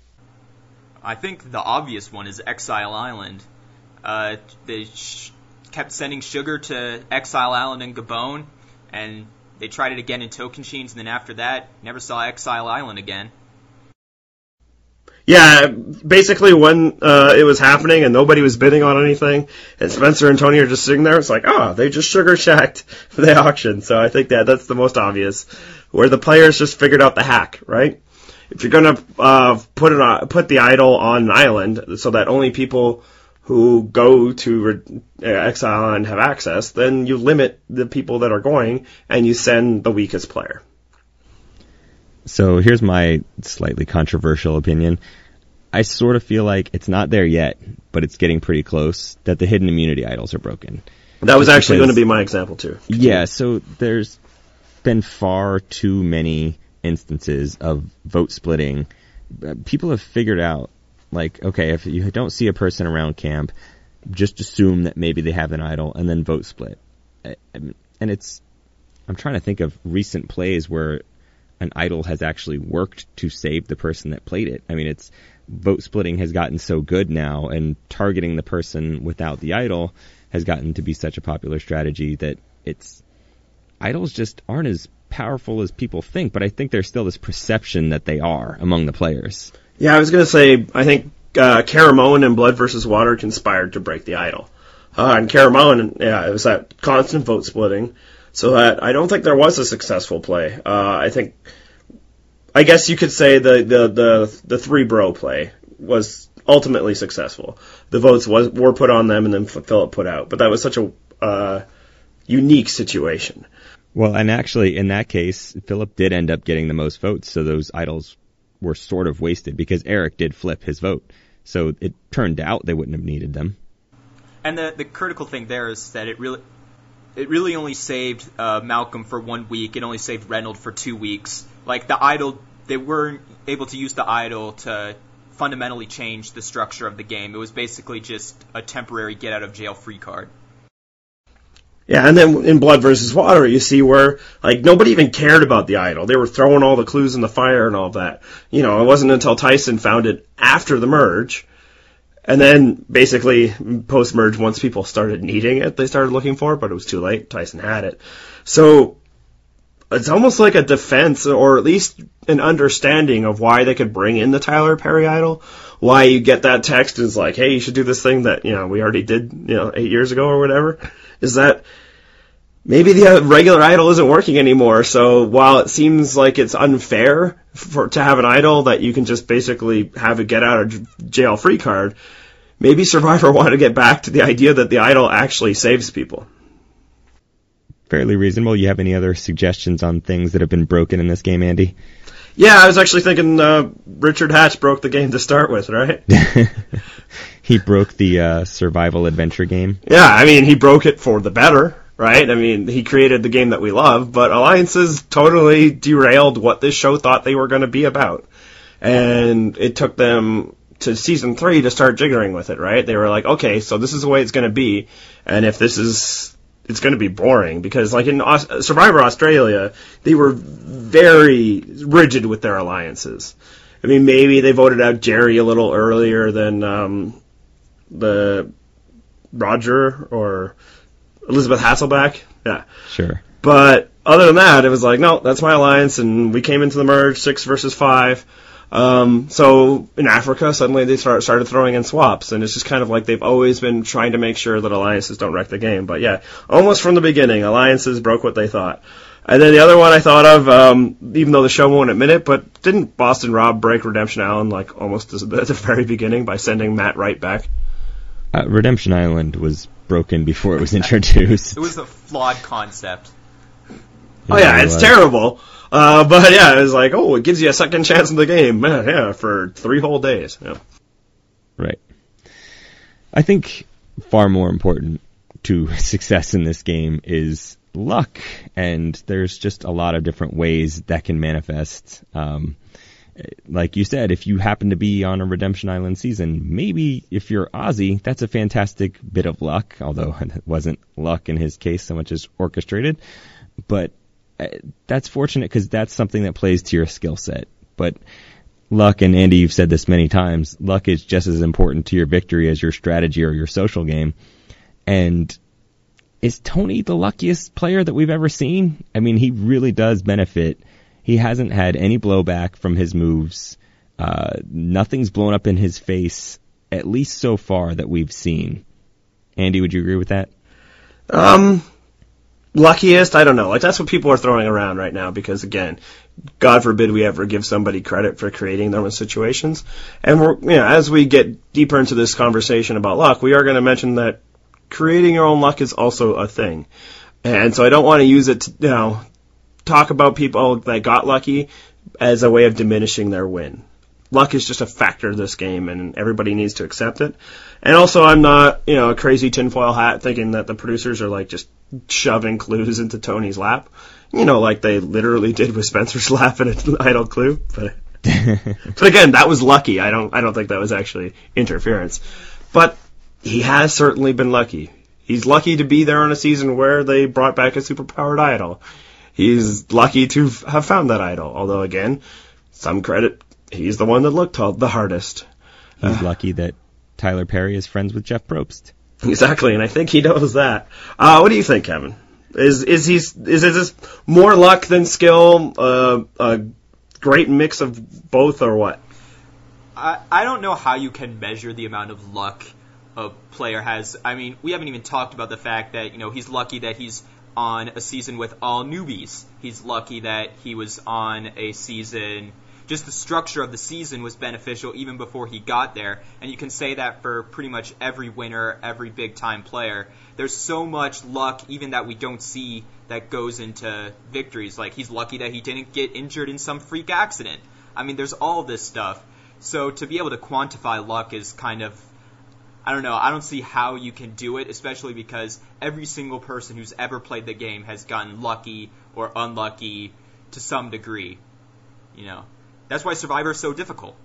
I think the obvious one is Exile Island. Uh, they sh- kept sending sugar to Exile Island and Gabon, and they tried it again in Tocantins, and then after that, never saw Exile Island again. Yeah, basically when uh, it was happening and nobody was bidding on anything, and Spencer and Tony are just sitting there, it's like, oh, they just sugar shacked the auction. So I think that that's the most obvious, where the players just figured out the hack, right? If you're gonna uh, put it on, put the idol on an island so that only people who go to uh, Exile and have access, then you limit the people that are going and you send the weakest player. So here's my slightly controversial opinion. I sort of feel like it's not there yet, but it's getting pretty close that the hidden immunity idols are broken. That was Just actually because, going to be my example too. Yeah, so there's been far too many instances of vote splitting. Uh, people have figured out, like, okay, if you don't see a person around camp, just assume that maybe they have an idol and then vote split. And it's, I'm trying to think of recent plays where an idol has actually worked to save the person that played it. I mean, it's vote splitting has gotten so good now, and targeting the person without the idol has gotten to be such a popular strategy that it's idols just aren't as powerful as people think. But I think there's still this perception that they are among the players. Yeah, I was gonna say I think uh, Caramoan and Blood versus Water conspired to break the idol. Uh, and Caramoan, yeah, it was that constant vote splitting. So that I don't think there was a successful play. Uh, I think, I guess you could say the, the, the, the three bro play was ultimately successful. The votes was, were put on them and then Philip put out. But that was such a, uh, unique situation. Well, and actually, in that case, Philip did end up getting the most votes, so those idols were sort of wasted because Eric did flip his vote. So it turned out they wouldn't have needed them. And the the critical thing there is that it really it really only saved uh, Malcolm for one week. It only saved Reynold for two weeks. Like the idol, they weren't able to use the idol to fundamentally change the structure of the game. It was basically just a temporary get out of jail free card. Yeah, and then in Blood versus Water, you see where like nobody even cared about the idol. They were throwing all the clues in the fire and all that. You know, it wasn't until Tyson found it after the merge, and then basically post merge, once people started needing it, they started looking for it, but it was too late. Tyson had it, so it's almost like a defense, or at least an understanding of why they could bring in the Tyler Perry idol. Why you get that text is like, hey, you should do this thing that you know we already did, you know, eight years ago or whatever is that maybe the regular idol isn't working anymore. So while it seems like it's unfair for to have an idol that you can just basically have a get out of jail free card, maybe Survivor wanted to get back to the idea that the idol actually saves people. Fairly reasonable. You have any other suggestions on things that have been broken in this game, Andy? Yeah, I was actually thinking uh, Richard Hatch broke the game to start with, right? he broke the uh, survival adventure game. Yeah, I mean, he broke it for the better, right? I mean, he created the game that we love, but Alliances totally derailed what this show thought they were going to be about. And it took them to season three to start jiggering with it, right? They were like, okay, so this is the way it's going to be, and if this is it's going to be boring because like in Aus- Survivor Australia, they were very rigid with their alliances. I mean, maybe they voted out Jerri a little earlier than um, the Roger or Elisabeth Hasselbeck. Yeah, Sure. but other than that, it was like, no, that's my alliance, and we came into the merge six versus five. Um, so in Africa, suddenly they start, started throwing in swaps, and it's just kind of like they've always been trying to make sure that alliances don't wreck the game. But yeah, almost from the beginning, alliances broke what they thought. And then the other one I thought of, um, even though the show won't admit it, but didn't Boston Rob break Redemption Island like almost at the very beginning by sending Matt Wright back? Uh, Redemption Island was broken before it was introduced. It was a flawed concept. Oh yeah, it it's terrible. Uh, but yeah, it's like, oh, it gives you a second chance in the game. Man, yeah, for three whole days. Yeah. Right. I think far more important to success in this game is luck, and there's just a lot of different ways that can manifest. Um, like you said, if you happen to be on a Redemption Island season, maybe if you're Ozzy, that's a fantastic bit of luck, although it wasn't luck in his case so much as orchestrated. But uh, that's fortunate because that's something that plays to your skill set. But luck, and Andy, you've said this many times, luck is just as important to your victory as your strategy or your social game. And is Tony the luckiest player that we've ever seen? I mean, he really does benefit. He hasn't had any blowback from his moves. Uh, nothing's blown up in his face, at least so far that we've seen. Andy, would you agree with that? Um, luckiest, I don't know. Like that's what people are throwing around right now because again, God forbid we ever give somebody credit for creating their own situations. And we're, you know, as we get deeper into this conversation about luck, we are going to mention that creating your own luck is also a thing. And so I don't want to use it to, you know, talk about people that got lucky as a way of diminishing their win. Luck is just a factor of this game, and everybody needs to accept it. And also, I'm not, you know, a crazy tinfoil hat thinking that the producers are like just shoving clues into Tony's lap. You know, like they literally did with Spencer's lap and an idol clue. But, but again, that was lucky. I don't, I don't think that was actually interference. But he has certainly been lucky. He's lucky to be there on a season where they brought back a superpowered idol. He's lucky to have found that idol. Although again, some credit, he's the one that looked all- the hardest. He's lucky that Tyler Perry is friends with Jeff Probst. Exactly, and I think he knows that. Uh, what do you think, Kevin? Is is he is, is this more luck than skill? Uh, a great mix of both, or what? I, I don't know how you can measure the amount of luck a player has. I mean, we haven't even talked about the fact that, you know, he's lucky that he's on a season with all newbies. He's lucky that he was on a season just the structure of the season was beneficial even before he got there. And you can say that for pretty much every winner, every big time player. There's so much luck, even that we don't see, that goes into victories. Like he's lucky that he didn't get injured in some freak accident. I mean, there's all this stuff. So to be able to quantify luck is kind of I don't know. I don't see how you can do it, especially because every single person who's ever played the game has gotten lucky or unlucky to some degree. You know, that's why Survivor is so difficult.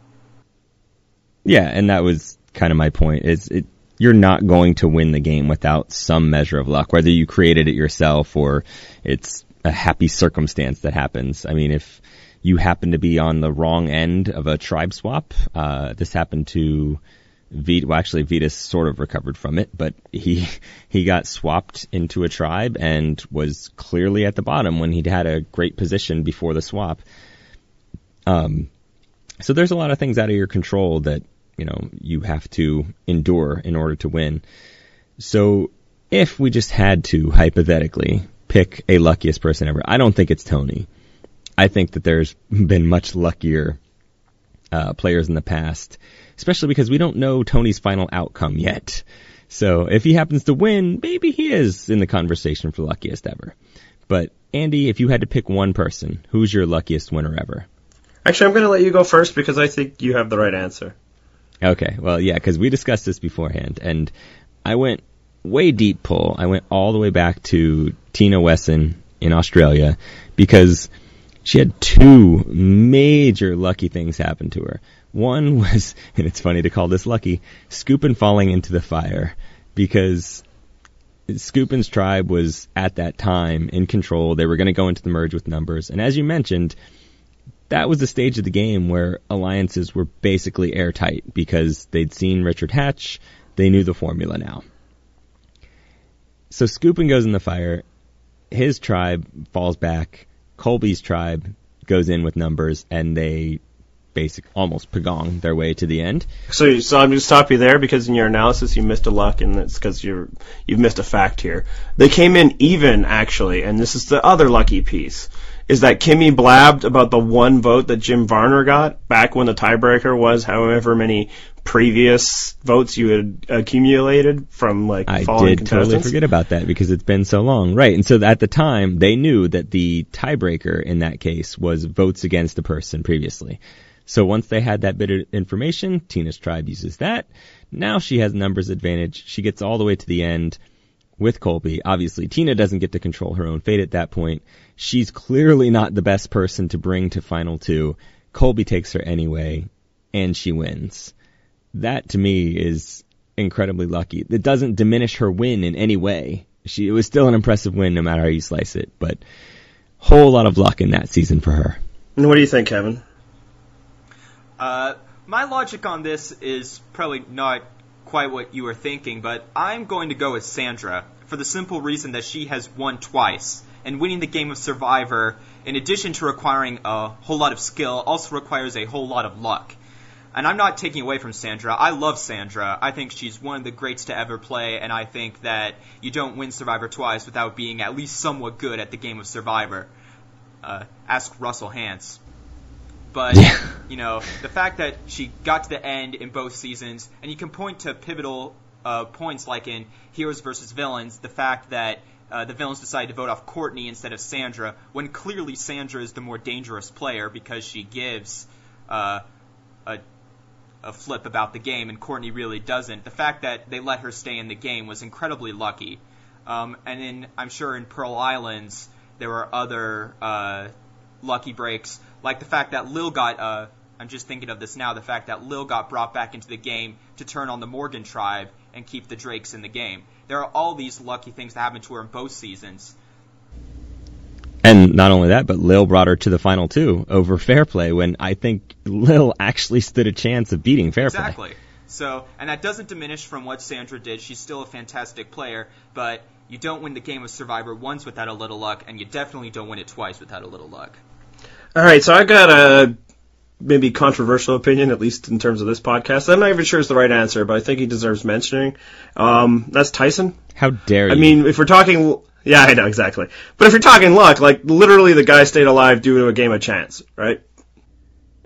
Yeah, and that was kind of my point. Is it you're not going to win the game without some measure of luck, whether you created it yourself or it's a happy circumstance that happens. I mean, if you happen to be on the wrong end of a tribe swap, uh, this happened to Vit, well, actually, Vytas sort of recovered from it, but he he got swapped into a tribe and was clearly at the bottom when he'd had a great position before the swap. Um, so there's a lot of things out of your control that you know you have to endure in order to win. So if we just had to hypothetically pick a luckiest person ever, I don't think it's Tony. I think that there's been much luckier uh, players in the past especially because we don't know Tony's final outcome yet. So if he happens to win, maybe he is in the conversation for luckiest ever. But Andy, if you had to pick one person, who's your luckiest winner ever? Actually, I'm going to let you go first because I think you have the right answer. Okay, well, yeah, because we discussed this beforehand, and I went way deep pull. I went all the way back to Tina Wesson in Australia because she had two major lucky things happen to her. One was, and it's funny to call this lucky, Skupin falling into the fire because Skupin's tribe was at that time in control. They were going to go into the merge with numbers. And as you mentioned, that was the stage of the game where alliances were basically airtight because they'd seen Richard Hatch. They knew the formula now. So Skupin goes in the fire. His tribe falls back. Colby's tribe goes in with numbers and they basic almost pagong their way to the end. So, so I'm going to stop you there because in your analysis you missed a luck, and it's because you're you've missed a fact here. They came in even actually, and this is the other lucky piece. Is that Kimmi blabbed about the one vote that Jim Varner got back when the tiebreaker was however many previous votes you had accumulated from like I did totally forget about that because it's been so long. Right. And so at the time they knew that the tiebreaker in that case was votes against the person previously. So once they had that bit of information, Tina's tribe uses that. Now she has numbers advantage. She gets all the way to the end with Colby. Obviously, Tina doesn't get to control her own fate at that point. She's clearly not the best person to bring to final two. Colby takes her anyway, and she wins. That to me is incredibly lucky. It doesn't diminish her win in any way. She, it was still an impressive win no matter how you slice it, but whole lot of luck in that season for her. What do you think, Kevin? Uh, my logic on this is probably not quite what you were thinking, but I'm going to go with Sandra for the simple reason that she has won twice. And winning the game of Survivor, in addition to requiring a whole lot of skill, also requires a whole lot of luck. And I'm not taking away from Sandra. I love Sandra. I think she's one of the greats to ever play, and I think that you don't win Survivor twice without being at least somewhat good at the game of Survivor. Uh, ask Russell Hantz. But yeah. you know, the fact that she got to the end in both seasons, and you can point to pivotal uh, points like in Heroes versus Villains, the fact that uh, the villains decided to vote off Courtney instead of Sandra, when clearly Sandra is the more dangerous player because she gives uh, a, a flip about the game, and Courtney really doesn't. The fact that they let her stay in the game was incredibly lucky. Um, and then I'm sure in Pearl Islands there were other uh, lucky breaks like the fact that Lil got, uh, I'm just thinking of this now, the fact that Lil got brought back into the game to turn on the Morgan tribe and keep the Drakes in the game. There are all these lucky things that happened to her in both seasons. And not only that, but Lil brought her to the final two over Fairplay when I think Lil actually stood a chance of beating Fairplay. Exactly. So, and that doesn't diminish from what Sandra did. She's still a fantastic player, but you don't win the game of Survivor once without a little luck, and you definitely don't win it twice without a little luck. All right, so I got a maybe controversial opinion, at least in terms of this podcast. I'm not even sure it's the right answer, but I think he deserves mentioning. Um, that's Tyson. How dare you? I mean, if we're talking, yeah, I know exactly. But if you're talking luck, like literally, the guy stayed alive due to a game of chance, right?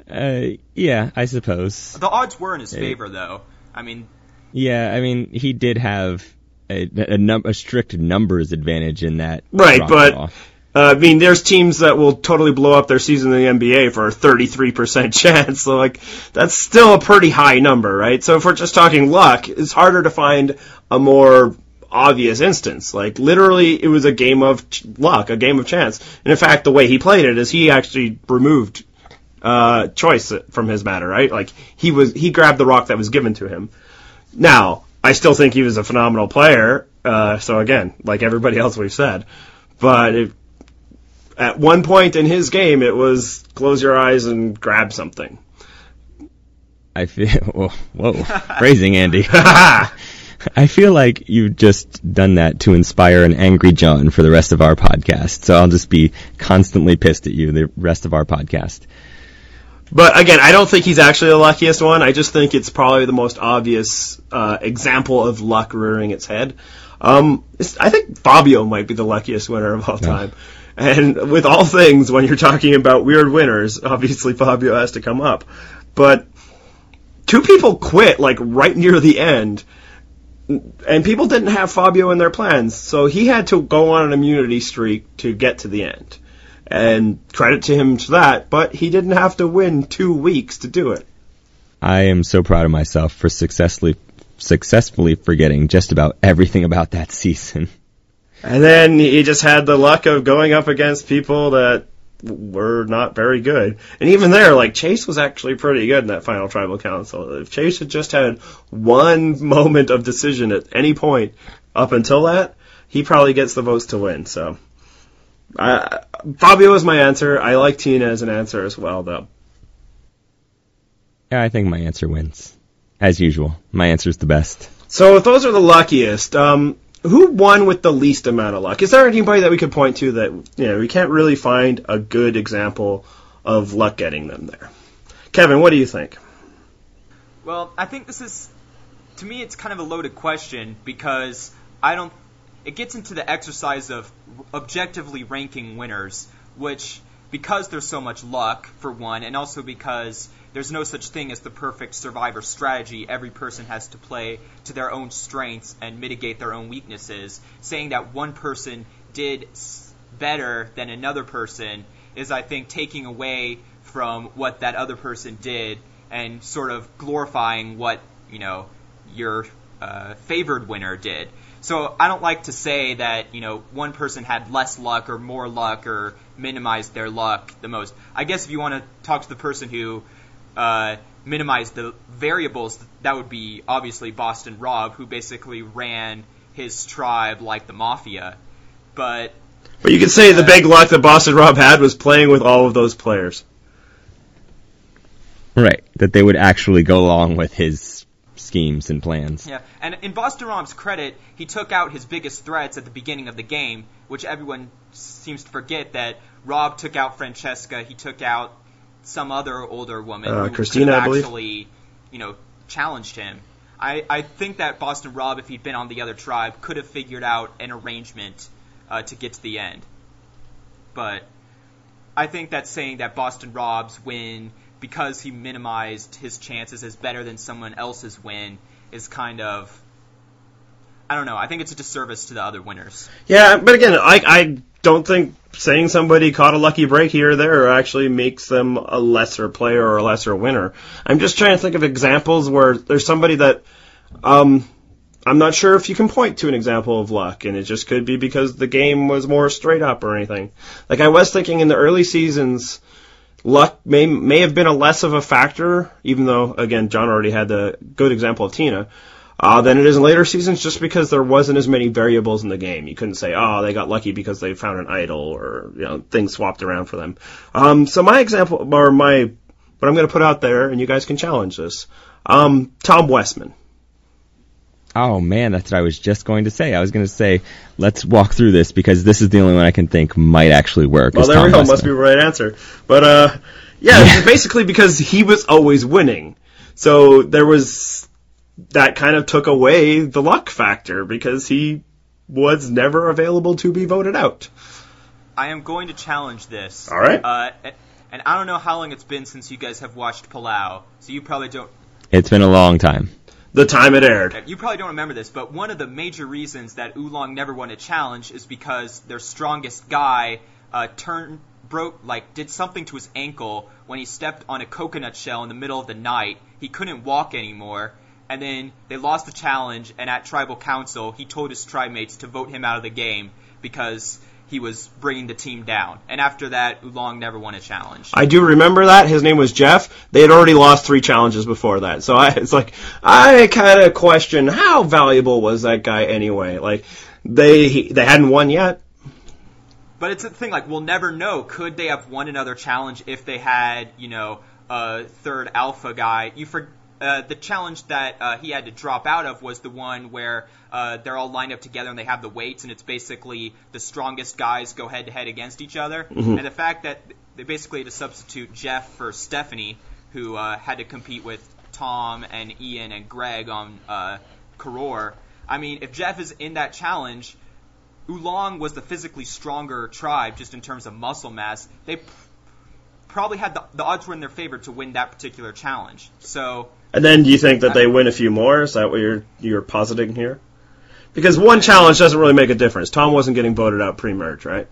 Uh, yeah, I suppose. The odds were in his Hey. favor, though. I mean, Yeah, I mean, he did have a, a, num- a strict numbers advantage in that. Right, but- draw. Uh, I mean, there's teams that will totally blow up their season in the NBA for a 33% chance. So, like, that's still a pretty high number, right? So, if we're just talking luck, it's harder to find a more obvious instance. Like, literally, it was a game of ch- luck, a game of chance. And in fact, the way he played it is he actually removed uh, choice from his matter, right? Like, he was he grabbed the rock that was given to him. Now, I still think he was a phenomenal player. Uh, so again, like everybody else we've said, but it, at one point in his game, it was close your eyes and grab something. I feel whoa, whoa phrasing, Andy. I feel like you've just done that to inspire an angry John for the rest of our podcast. So I'll just be constantly pissed at you the rest of our podcast. But again, I don't think he's actually the luckiest one. I just think it's probably the most obvious uh, example of luck rearing its head. Um, I think Fabio might be the luckiest winner of all time. And with all things, when you're talking about weird winners, obviously Fabio has to come up. But two people quit like right near the end, and people didn't have Fabio in their plans, so he had to go on an immunity streak to get to the end. And credit to him for that, but he didn't have to win two weeks to do it. I am so proud of myself for successfully successfully forgetting just about everything about that season. And then he just had the luck of going up against people that were not very good. And even there, like Chase was actually pretty good in that final tribal council. If Chase had just had one moment of decision at any point up until that, he probably gets the votes to win. So, uh, Fabio is my answer. I like Tina as an answer as well, though. Yeah, I think my answer wins. As usual, my answer is the best. So if those are the luckiest, um, who won with the least amount of luck? Is there anybody that we could point to that you know we can't really find a good example of luck getting them there? Kevin, what do you think? Well, I think this is, to me, it's kind of a loaded question because I don't. It gets into the exercise of objectively ranking winners, which, because there's so much luck, for one, and also because there's no such thing as the perfect survivor strategy, every person has to play to their own strengths and mitigate their own weaknesses. Saying that one person did better than another person is, I think, taking away from what that other person did and sort of glorifying what you know your uh, favored winner did. So I don't like to say that you know one person had less luck or more luck or minimized their luck the most. I guess if you want to talk to the person who uh, minimized the variables, that would be obviously Boston Rob, who basically ran his tribe like the mafia. But But you could say the big luck that Boston Rob had was playing with all of those players. Right, that they would actually go along with his schemes and plans. Yeah, and in Boston Rob's credit, he took out his biggest threats at the beginning of the game, which everyone seems to forget that Rob took out Francesca, he took out some other older woman Uh, who Kristina, could I believe. actually, you know, challenged him. I, I think that Boston Rob, if he'd been on the other tribe, could have figured out an arrangement uh, to get to the end. But I think that saying that Boston Rob's win because he minimized his chances as better than someone else's win is kind of I don't know. I think it's a disservice to the other winners. Yeah, but again, I I don't think saying somebody caught a lucky break here or there actually makes them a lesser player or a lesser winner. I'm just trying to think of examples where there's somebody that um I'm not sure if you can point to an example of luck, and it just could be because the game was more straight up or anything. Like I was thinking in the early seasons, luck may may have been a less of a factor, even though again John already had the good example of Tina, uh, than it is in later seasons, just because there wasn't as many variables in the game. You couldn't say, oh, they got lucky because they found an idol or you know things swapped around for them. Um, so my example or my what I'm going to put out there, and you guys can challenge this. Um, Tom Westman. Oh man, that's what I was just going to say. I was going to say, let's walk through this because this is the only one I can think might actually work. Well, is there we go. Westman. Must be the right answer. But uh, yeah, it's basically because he was always winning, so there was that kind of took away the luck factor because he was never available to be voted out. I am going to challenge this. All right. Uh, And I don't know how long it's been since you guys have watched Palau, so you probably don't. It's been a long time. The time it aired. You probably don't remember this, but one of the major reasons that Ulong never won a challenge is because their strongest guy uh, turned broke like did something to his ankle when he stepped on a coconut shell in the middle of the night. He couldn't walk anymore, and then they lost the challenge. And at tribal council, he told his tribe mates to vote him out of the game because he was bringing the team down. And after that, Ulong never won a challenge. I do remember that. His name was Jeff. They had already lost three challenges before that. So I, it's like, I kind of question how valuable was that guy anyway? Like, they, he, they hadn't won yet. But it's a thing, like, we'll never know. Could they have won another challenge if they had, you know, a third alpha guy? You for, uh, the challenge that uh, he had to drop out of was the one where uh, they're all lined up together and they have the weights, and it's basically the strongest guys go head to head against each other. Mm-hmm. And the fact that they basically had to substitute Jeff for Stephanie, who uh, had to compete with Tom and Ian and Greg on uh, Koror. I mean, if Jeff is in that challenge, Ulong was the physically stronger tribe just in terms of muscle mass. They p- probably had the, the odds were in their favor to win that particular challenge. So And then do you think that they win a few more? Is that what you're, you're positing here? Because one challenge doesn't really make a difference. Tom wasn't getting voted out pre-merge, right?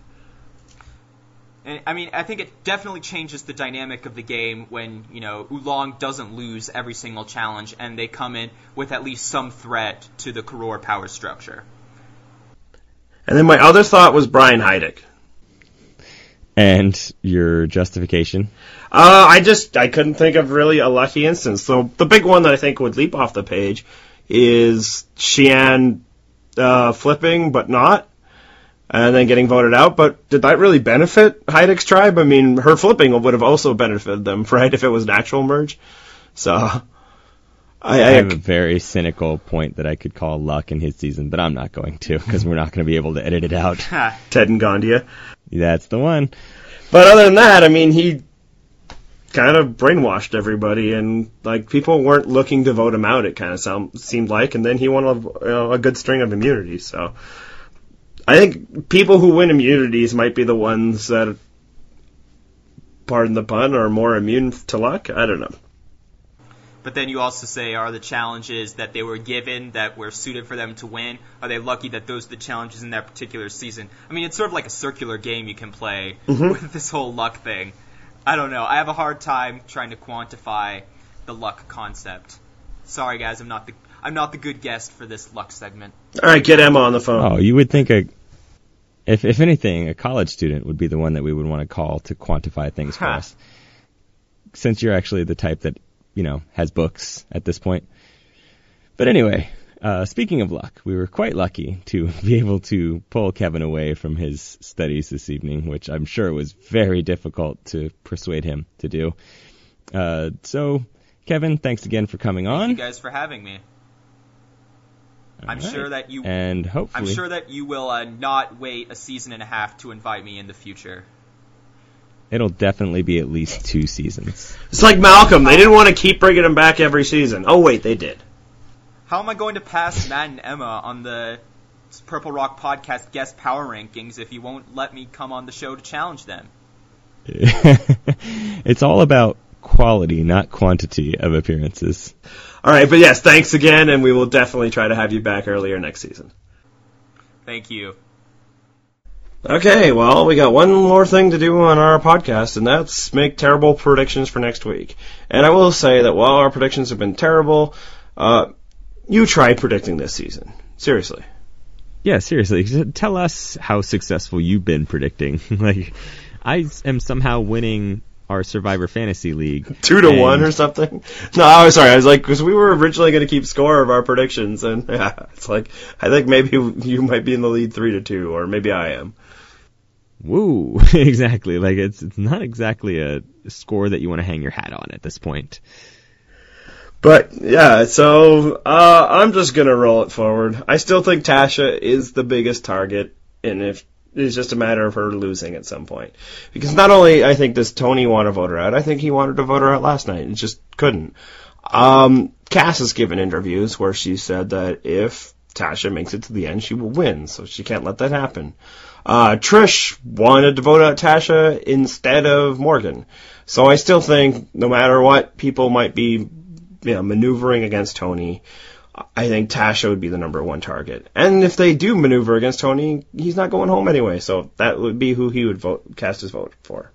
And I mean, I think it definitely changes the dynamic of the game when, you know, Ulong doesn't lose every single challenge and they come in with at least some threat to the Koror power structure. And then my other thought was Brian Heidik. And your justification? Uh, I just I couldn't think of really a lucky instance. So the big one that I think would leap off the page is Shii Ann uh, flipping, but not, and then getting voted out. But did that really benefit Heidik's tribe? I mean, her flipping would have also benefited them, right? If it was an actual merge. So I, I I, have a very cynical point that I could call luck in his season, but I'm not going to because we're not going to be able to edit it out. Ted and Ghandia. That's the one. But other than that, I mean, he kind of brainwashed everybody, and like people weren't looking to vote him out. It kind of sound, seemed like, and then he won a, you know, a good string of immunities. So I think people who win immunities might be the ones that, pardon the pun, are more immune to luck. I don't know. But then you also say, are the challenges that they were given that were suited for them to win? Are they lucky that those are the challenges in that particular season? I mean, it's sort of like a circular game you can play mm-hmm. with this whole luck thing. I don't know. I have a hard time trying to quantify the luck concept. Sorry, guys, I'm not the I'm not the good guest for this luck segment. All right, get Emma on the phone. Oh, you would think a, if if anything, a college student would be the one that we would want to call to quantify things for us. Since you're actually the type that you know has books at this point. But anyway, uh, speaking of luck, we were quite lucky to be able to pull Kevin away from his studies this evening, which I'm sure was very difficult to persuade him to do. Uh, so, Kevin, thanks again for coming on. Thank you guys for having me. I'm All sure that you and hopefully I'm sure that you will uh, not wait a season and a half to invite me in the future. It'll definitely be at least two seasons. It's like Malcolm. They didn't want to keep bringing him back every season. Oh wait, they did. How am I going to pass Matt and Emma on the Purple Rock podcast guest power rankings if you won't let me come on the show to challenge them? it's all about quality, not quantity of appearances. All right, but yes, thanks again, and we will definitely try to have you back earlier next season. Thank you. Okay, well, we got one more thing to do on our podcast, and that's make terrible predictions for next week. And I will say that while our predictions have been terrible, uh, you try predicting this season. Seriously. Yeah, seriously, tell us how successful you've been predicting. like, I am somehow winning our Survivor Fantasy League. Two to one or something? No, I was sorry. I was like, because we were originally going to keep score of our predictions, and yeah, it's like, I think maybe you might be in the lead three to two, or maybe I am. Woo! exactly. Like it's it's not exactly a score that you want to hang your hat on at this point. But yeah, so uh, I'm just gonna roll it forward. I still think Tasha is the biggest target, and if it's just a matter of her losing at some point, because not only I think does Tony want to vote her out, I think he wanted to vote her out last night and just couldn't. Um, Kass has given interviews where she said that if Tasha makes it to the end, she will win, so she can't let that happen. Uh, Trish wanted to vote out Tasha instead of Morgan. So I still think no matter what, people might be you know, maneuvering against Tony. I think Tasha would be the number one target. And if they do maneuver against Tony, he's not going home anyway. So that would be who he would vote, cast his vote for.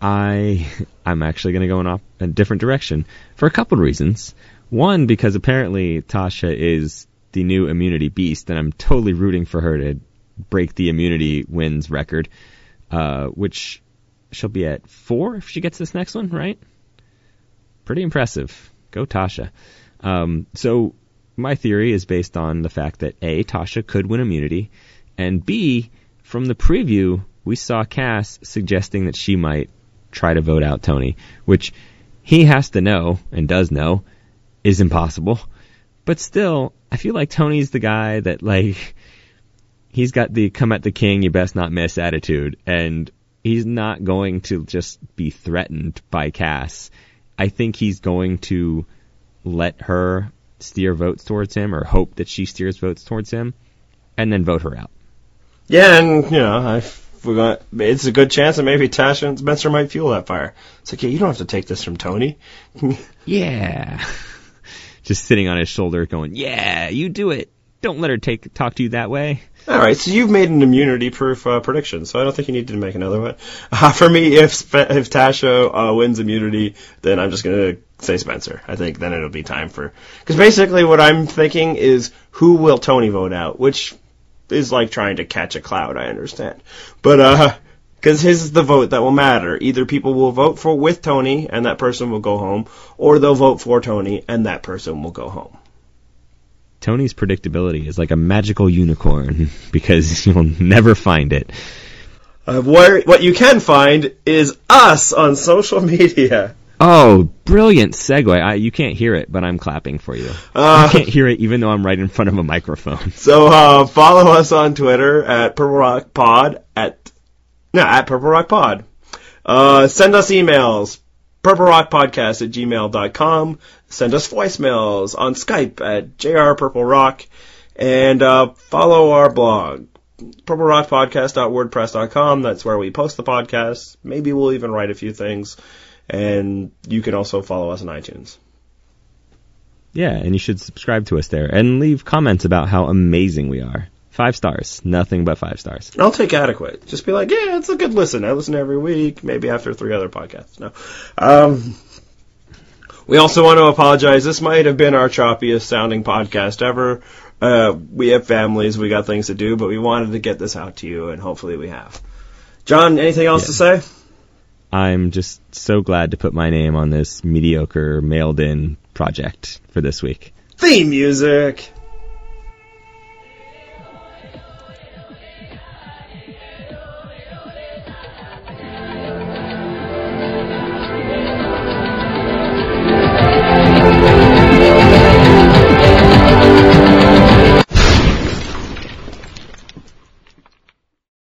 I I'm actually going to go in off a different direction for a couple of reasons. One, because apparently Tasha is the new immunity beast, and I'm totally rooting for her to break the immunity wins record, uh, which she'll be at four if she gets this next one, right? Pretty impressive. Go Tasha. Um, so my theory is based on the fact that A, Tasha could win immunity, and B, from the preview, we saw Kass suggesting that she might try to vote out Tony, which he has to know, and does know, is impossible. But still, I feel like Tony's the guy that, like, he's got the come at the king, you best not miss attitude, and he's not going to just be threatened by Kass. I think he's going to let her steer votes towards him or hope that she steers votes towards him and then vote her out. Yeah, and, you know, I we're it's a good chance that maybe Tasha and Spencer might fuel that fire. It's like, yeah, you don't have to take this from Tony. yeah. Just sitting on his shoulder going, yeah, you do it. Don't let her take talk to you that way. All right, so you've made an immunity-proof uh, prediction, so I don't think you need to make another one. Uh, for me, if if Tasha uh, wins immunity, then I'm just gonna say Spencer. I think then it'll be time for because basically what I'm thinking is who will Tony vote out, which is like trying to catch a cloud. I understand, but uh, because his is the vote that will matter. Either people will vote for with Tony and that person will go home, or they'll vote for Tony and that person will go home. Tony's predictability is like a magical unicorn because you'll never find it. Uh, where, what you can find is us on social media. Oh, brilliant segue. I, you can't hear it, but I'm clapping for you. Uh, I can't hear it even though I'm right in front of a microphone. So uh, follow us on Twitter at Purple Rock Pod at no at Purple Rock Pod. Uh, send us emails Purple Rock Podcast at gmail.com. Send us voicemails on Skype at JR Purple Rock. And uh, follow our blog, purplerockpodcast.wordpress.com. That's where we post the podcast. Maybe we'll even write a few things. And you can also follow us on iTunes. Yeah, and you should subscribe to us there and leave comments about how amazing we are. Five stars. Nothing but five stars. I'll take adequate. Just be like, yeah, it's a good listen. I listen every week, maybe after three other podcasts. No. Um, we also want to apologize. This might have been our choppiest sounding podcast ever. Uh, we have families, we got things to do, but we wanted to get this out to you, and hopefully we have. John, anything else Yeah. to say? I'm just so glad to put my name on this mediocre mailed in project for this week. Theme music.